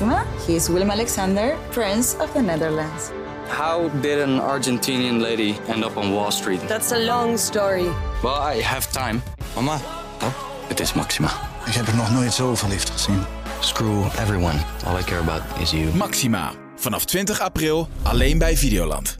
Maxima. He is Willem Alexander, Prince of the Netherlands. How did an Argentinian lady end up on Wall Street? That's a long story. Well, I have time. Mama, Oh, het is Maxima. ik heb er nog nooit zo verliefd gezien. Screw everyone. All I care about is you. Maxima. Vanaf 20 april alleen bij Videoland.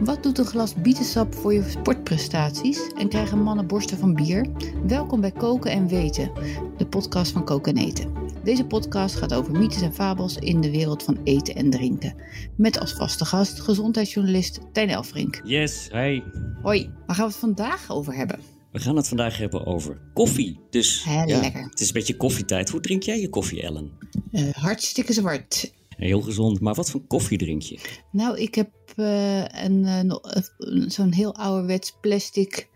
Wat doet een glas bietensap voor je sportprestaties en krijgen mannen borsten van bier? Welkom bij Koken en Weten, de podcast van Koken en Eten. Deze podcast gaat over mythes en fabels in de wereld van eten en drinken. Met als vaste gast gezondheidsjournalist Tijn Elfrink. Yes, hey. Hoi, waar gaan we het vandaag over hebben? We gaan het vandaag hebben over koffie. Dus ja, lekker. het is een beetje koffietijd. Hoe drink jij je koffie, Ellen? Eh, hartstikke zwart. Heel gezond, maar wat voor koffie drink je? Nou, ik heb eh, een, eh, zo'n heel ouderwets plastic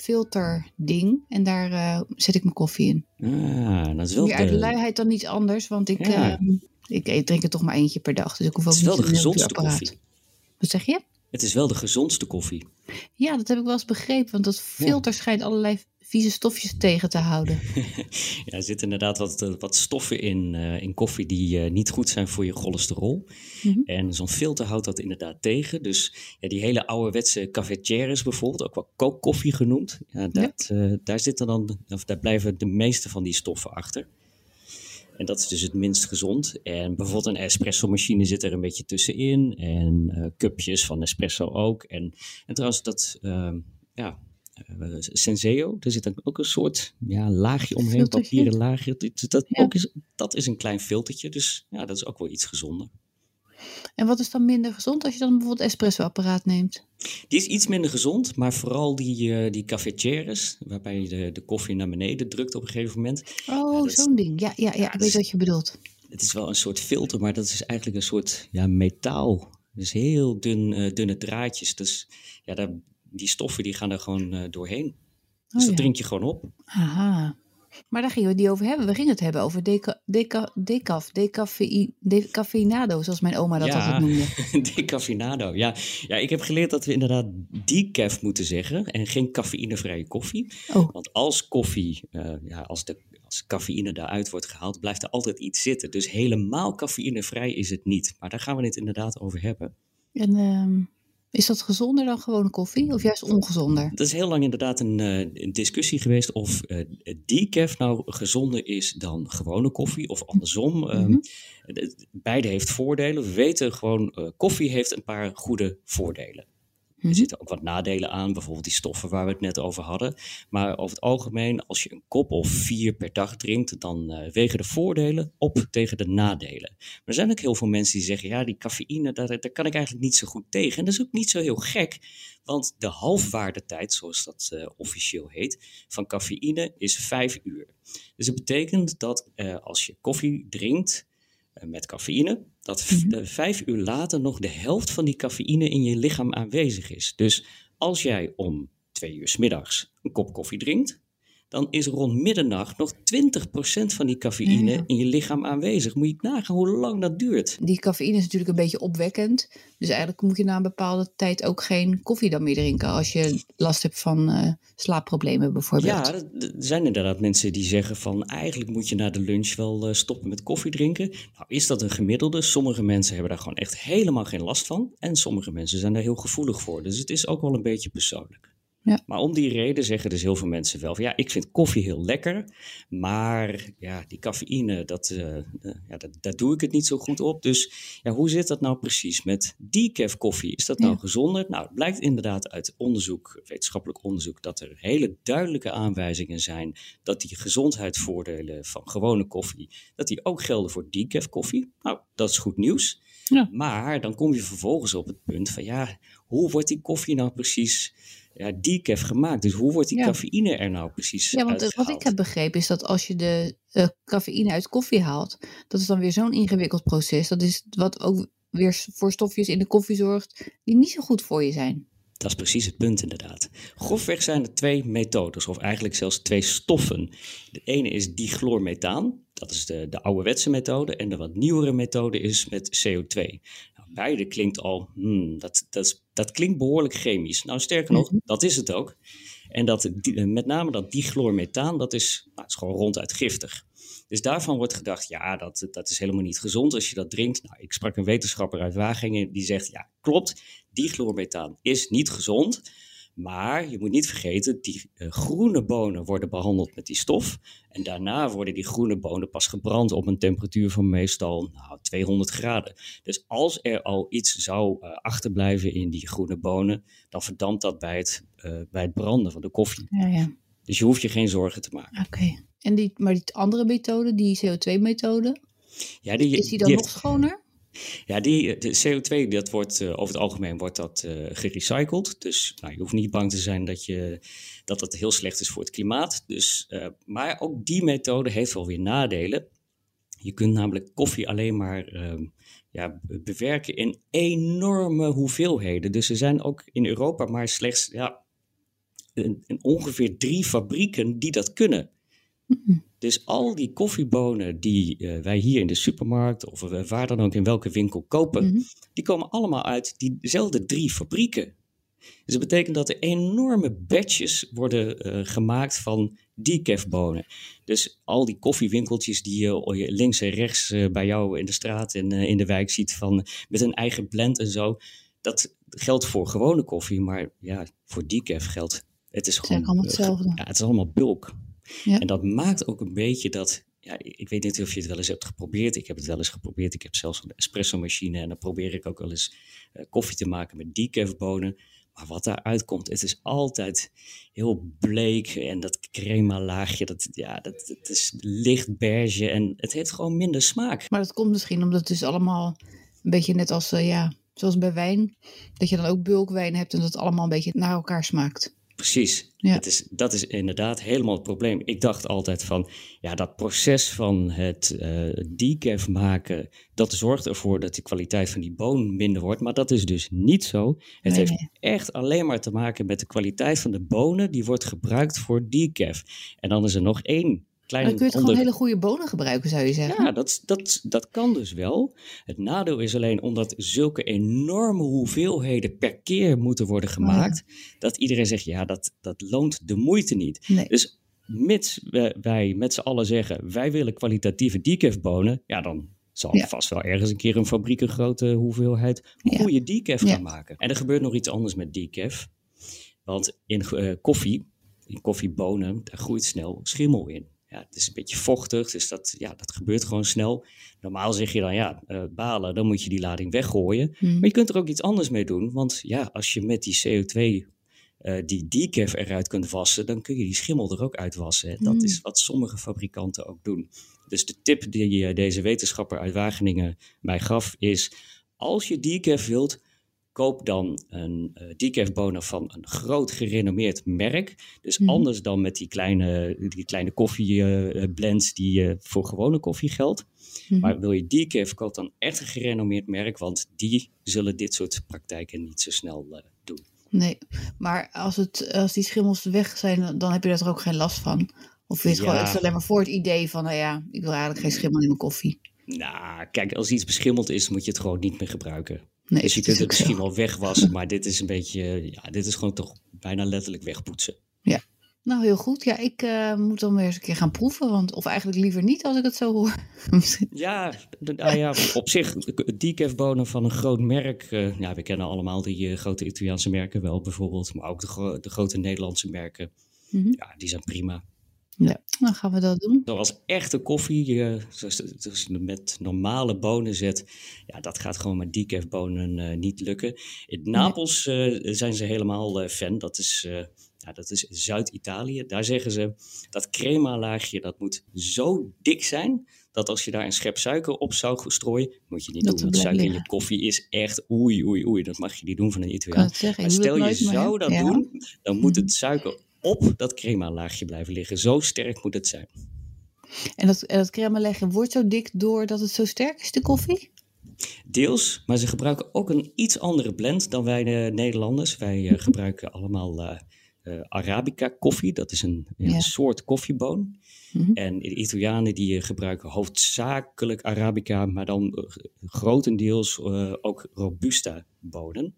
filterding en daar eh, zet ik mijn koffie in. Ah, dat is wel Meer uit de, luiheid dan iets anders, want ik, Ja. eh, ik, ik drink er toch maar eentje per dag. Dus ik hoef ook het is wel de gezondste koffie. Wat zeg je? Het is wel de gezondste koffie. Ja, dat heb ik wel eens begrepen, want dat filter schijnt allerlei vieze stofjes tegen te houden. Ja, er zitten inderdaad wat, eh, wat stoffen in, eh, in koffie die eh, niet goed zijn voor je cholesterol. Mhm. En zo'n filter houdt dat inderdaad tegen. Dus ja, die hele ouderwetse cafetières bijvoorbeeld, ook wel kookkoffie genoemd. Ja, dat, daar, zitten dan, of daar blijven de meeste van die stoffen achter. En dat is dus het minst gezond. En bijvoorbeeld een espresso-machine zit er een beetje tussenin. En cupjes van espresso ook. En, en trouwens, dat, ehm, ja, eh, Senseo, daar zit dan ook een soort ja, laagje omheen, Filtertje? papieren laagje. Dat, dat, Ja. ook is, dat is een klein filtertje, dus ja, dat is ook wel iets gezonder. En wat is dan minder gezond als je dan bijvoorbeeld espresso-apparaat neemt? Die is iets minder gezond, maar vooral die, eh die cafetières, waarbij je de, de koffie naar beneden drukt op een gegeven moment. Oh, is- zo'n ding. Ja, ja, ja, ik weet is- wat je bedoelt. Het is wel een soort filter, maar dat is eigenlijk een soort ja, metaal. Dus heel dun, eh, dunne draadjes. Dus ja, daar, die stoffen die gaan er gewoon eh, doorheen. Dus Oh, dat ja. drink je gewoon op. Aha. Maar daar gingen we het niet over hebben. We gingen het hebben over deca, deca, decaf, decafeinado, zoals mijn oma dat altijd noemde. decafeinado. Ja. ja, ik heb geleerd dat we inderdaad decaf moeten zeggen en geen cafeïnevrije koffie. Oh. Want als koffie, eh, ja, als de als cafeïne daaruit wordt gehaald, blijft er altijd iets zitten. Dus helemaal cafeïnevrij is het niet. Maar daar gaan we het inderdaad over hebben. En ehm, is dat gezonder dan gewone koffie? Of juist ongezonder? Het is heel lang inderdaad een, eh, een discussie geweest of eh, decaf nou gezonder is dan gewone koffie of andersom. Ehm, Mhm. de- beide heeft voordelen. We weten gewoon, eh, koffie heeft een paar goede voordelen. Mhm. Er zitten ook wat nadelen aan, bijvoorbeeld die stoffen waar we het net over hadden. Maar over het algemeen, als je een kop of vier per dag drinkt, dan eh, wegen de voordelen op tegen de nadelen. Maar er zijn ook heel veel mensen die zeggen, ja, die cafeïne, daar, daar kan ik eigenlijk niet zo goed tegen. En dat is ook niet zo heel gek, want de halfwaardetijd, zoals dat eh, officieel heet, van cafeïne is vijf uur. Dus het betekent dat eh, als je koffie drinkt met cafeïne, dat Mhm. vijf uur later nog de helft van die cafeïne in je lichaam aanwezig is. Dus als jij om twee uur 's middags een kop koffie drinkt, dan is rond middernacht nog 20% van die cafeïne Ja. in je lichaam aanwezig. Moet je nagaan hoe lang dat duurt. Die cafeïne is natuurlijk een beetje opwekkend. Dus eigenlijk moet je na een bepaalde tijd ook geen koffie dan meer drinken. Als je last hebt van eh, slaapproblemen bijvoorbeeld. Ja, er er zijn inderdaad mensen die zeggen van eigenlijk moet je na de lunch wel eh, stoppen met koffie drinken. Nou is dat een gemiddelde. Sommige mensen hebben daar gewoon echt helemaal geen last van. En sommige mensen zijn daar heel gevoelig voor. Dus het is ook wel een beetje persoonlijk. Ja. Maar om die reden zeggen dus heel veel mensen wel van ja, ik vind koffie heel lekker. Maar ja, die cafeïne, dat, eh, eh, ja, dat, daar doe ik het niet zo goed op. Dus ja, hoe zit dat nou precies met decaf koffie? Is dat nou Ja. gezonder? Nou, het blijkt inderdaad uit onderzoek, wetenschappelijk onderzoek, dat er hele duidelijke aanwijzingen zijn dat die gezondheidsvoordelen van gewone koffie, dat die ook gelden voor decaf koffie. Nou, dat is goed nieuws. Ja. Maar dan kom je vervolgens op het punt van ja, hoe wordt die koffie nou precies ja, decaf gemaakt? Dus hoe wordt die Ja. cafeïne er nou precies Ja, want wat ik heb begrepen is dat als je de eh, cafeïne uit koffie haalt, dat is dan weer zo'n ingewikkeld proces. Dat is wat ook weer voor stofjes in de koffie zorgt die niet zo goed voor je zijn. Dat is precies het punt inderdaad. Grofweg zijn er twee methodes, of eigenlijk zelfs twee stoffen. De ene is dichlormethaan, dat is de, de ouderwetse methode. En de wat nieuwere methode is met CO2. Beide klinkt al, hmm, dat, dat, dat klinkt behoorlijk chemisch. Nou, sterker nog, dat is het ook. En dat, die- met name dat dichlormethaan, dat is, nou, het is gewoon ronduit giftig. Dus daarvan wordt gedacht, ja, dat, dat is helemaal niet gezond als je dat drinkt. Nou, ik sprak een wetenschapper uit Wageningen die zegt, ja, klopt, dichloormethaan is niet gezond. Maar je moet niet vergeten, die uh, groene bonen worden behandeld met die stof. En daarna worden die groene bonen pas gebrand op een temperatuur van meestal nou, 200 graden. Dus als er al iets zou uh, achterblijven in die groene bonen, dan verdampt dat bij het, uh, bij het branden van de koffie. Ja, ja. Dus je hoeft je geen zorgen te maken. Oké. Okay. En die, maar die andere methode, die CO2-methode, ja, die, is die dan die nog heeft- schoner? Ja, die, de CO2, dat wordt uh, over het algemeen wordt dat, uh, gerecycled. Dus nou, je hoeft niet bang te zijn dat, je, dat dat heel slecht is voor het klimaat. Dus, uh, maar ook die methode heeft wel weer nadelen. Je kunt namelijk koffie alleen maar ja, bewerken in enorme hoeveelheden. Dus er zijn ook in Europa maar slechts ja, een ongeveer drie fabrieken die dat kunnen. Dus al die koffiebonen die uh, wij hier in de supermarkt of uh, waar dan ook in welke winkel kopen, Mhm. mm -hmm. die komen allemaal uit diezelfde drie fabrieken. Dus dat betekent dat er enorme batches worden uh, gemaakt van decaf-bonen. Dus al die koffiewinkeltjes die je links en rechts eh, bij jou in de straat en in de wijk ziet van, met een eigen blend en zo, dat geldt voor gewone koffie, maar ja, voor decaf geldt. Het is gewoon allemaal hetzelfde. Ja, het is allemaal bulk. Ja. En dat maakt ook een beetje dat. Ja, ik weet niet of je het wel eens hebt geprobeerd. Ik heb het wel eens geprobeerd. Ik heb zelfs een espresso-machine en dan probeer ik ook wel eens uh, koffie te maken met decaf-bonen. Maar wat daaruit komt, het is altijd heel bleek en dat crema laagje, dat, ja, dat, dat is licht beige en het heeft gewoon minder smaak. Maar dat komt misschien omdat het dus allemaal een beetje net als, uh, ja, zoals bij wijn, dat je dan ook bulkwijn hebt en dat het allemaal een beetje naar elkaar smaakt. Precies. Ja. Het is, dat is inderdaad helemaal het probleem. Ik dacht altijd van, ja, dat proces van het uh, decaf maken, dat zorgt ervoor dat de kwaliteit van die boon minder wordt. Maar dat is dus niet zo. Het Nee, heeft echt alleen maar te maken met de kwaliteit van de bonen die wordt gebruikt voor decaf. En dan is er nog één klein Dan kun je onder- gewoon hele goede bonen gebruiken, zou je zeggen. ja, dat, dat, dat kan dus wel. Het nadeel is alleen omdat zulke enorme hoeveelheden per keer moeten worden gemaakt, dat iedereen zegt, ja, dat, dat loont de moeite niet. Nee. Dus mits we- wij met z'n allen zeggen, wij willen kwalitatieve decaf-bonen, ja, dan zal Ja. vast wel ergens een keer een fabriek een grote hoeveelheid Ja. goede decaf Ja. gaan maken. En er gebeurt nog iets anders met decaf. Want in eh, koffie, in koffiebonen, daar groeit snel schimmel in. Ja, het is een beetje vochtig, dus dat, ja, dat gebeurt gewoon snel. Normaal zeg je dan, ja, eh, balen, dan moet je die lading weggooien. Hmm. Maar je kunt er ook iets anders mee doen. Want ja, als je met die CO2 eh, die decaf eruit kunt wassen, dan kun je die schimmel er ook uitwassen. Dat Mm. is wat sommige fabrikanten ook doen. Dus de tip die eh, deze wetenschapper uit Wageningen mij gaf is, als je decaf wilt, koop dan een uh, decaf-bonen van een groot gerenommeerd merk. Dus Mhm. anders dan met die kleine, die kleine koffieblends die eh, voor gewone koffie geldt. Mhm. Maar wil je decaf, koop dan echt een gerenommeerd merk, want die zullen dit soort praktijken niet zo snel eh, doen. Nee, maar als, het, als die schimmels weg zijn, dan- heb je daar ook geen last van. Of is het, Ja. gewoon, het is alleen maar voor het idee van, nou ja, ik wil eigenlijk geen schimmel in mijn koffie. Nou, kijk, als iets beschimmeld is, moet je het gewoon niet meer gebruiken. Nee, dus je kunt het ook zo. misschien wel wegwassen, maar dit is een beetje, ja, dit is gewoon toch bijna letterlijk wegpoetsen. Nou, heel goed. Ja, ik eh, moet dan weer eens een keer gaan proeven. Want, of eigenlijk liever niet als ik het zo hoor. Misschien- Ja, nou ja, op zich, decaf-bonen van een groot merk. eh, ja, we kennen allemaal die eh, grote Italiaanse merken wel bijvoorbeeld. Maar ook de, gro- de grote Nederlandse merken. Mhm. Ja, die zijn prima. Ja, dan gaan we dat doen. Zoals echte koffie, eh, zoals, zoals je het met normale bonen zet. Ja, dat gaat gewoon met decaf-bonen eh, niet lukken. In Napels eh, zijn ze helemaal eh, fan. Dat is, eh, ja, dat is Zuid-Italië. Daar zeggen ze dat crema-laagje, dat moet zo dik zijn... dat als je daar een schep suiker op zou strooien... moet je niet Dat doen, want suiker in je koffie is echt oei, oei, oei. Dat mag je niet doen van een Italiaan. Maar stel je maar zou dat ja. doen, dan moet Mhm. het suiker op dat crema-laagje blijven liggen. Zo sterk moet het zijn. En dat, dat crème leggen wordt zo dik doordat het zo sterk is, de koffie? Deels, maar ze gebruiken ook een iets andere blend dan wij de Nederlanders. Wij eh, gebruiken allemaal eh, eh, Arabica koffie. Dat is een, Ja. een soort koffieboon. Mhm. En de Italianen die eh, gebruiken hoofdzakelijk Arabica, maar dan eh, grotendeels eh, ook Robusta bonen.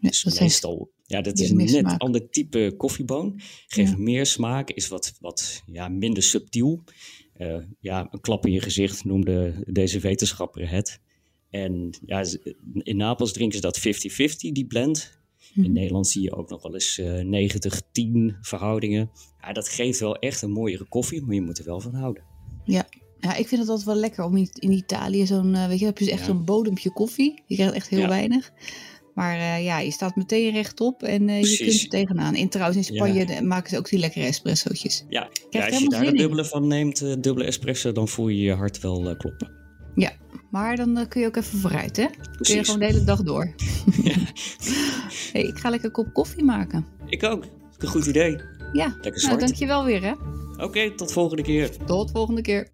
Ja, Dus meestal, ja, dat is een net ander type koffieboon. Geeft Ja. meer smaak, is wat, wat ja, minder subtiel. Uh, ja, een klap in je gezicht noemde deze wetenschapper het. En ja, in Napels drinken ze dat 50-50, die blend. In mhm. Nederland zie je ook nog wel eens uh, 90-10 verhoudingen. Ja, dat geeft wel echt een mooiere koffie, maar je moet er wel van houden. Ja, ja ik vind het altijd wel lekker om in, Italië zo'n, uh, weet je, heb je dus echt zo'n bodempje koffie. Je krijgt echt heel weinig. Maar uh, ja, je staat meteen rechtop en uh, je kunt er tegenaan. En trouwens, in Spanje ja. maken ze ook die lekkere espressootjes. Ja, ja als je daar de dubbele van neemt, uh, dubbele espresso, dan voel je je hart wel kloppen. Ja, maar dan kun je ook even vooruit, hè? Kun je gewoon de hele dag door. Ja. hey, ik ga lekker een kop koffie maken. Ik ook. Een goed idee. Ja, lekker nou, zwart. Nou, dankjewel weer, hè? Oké, okay, tot volgende keer. Tot volgende keer.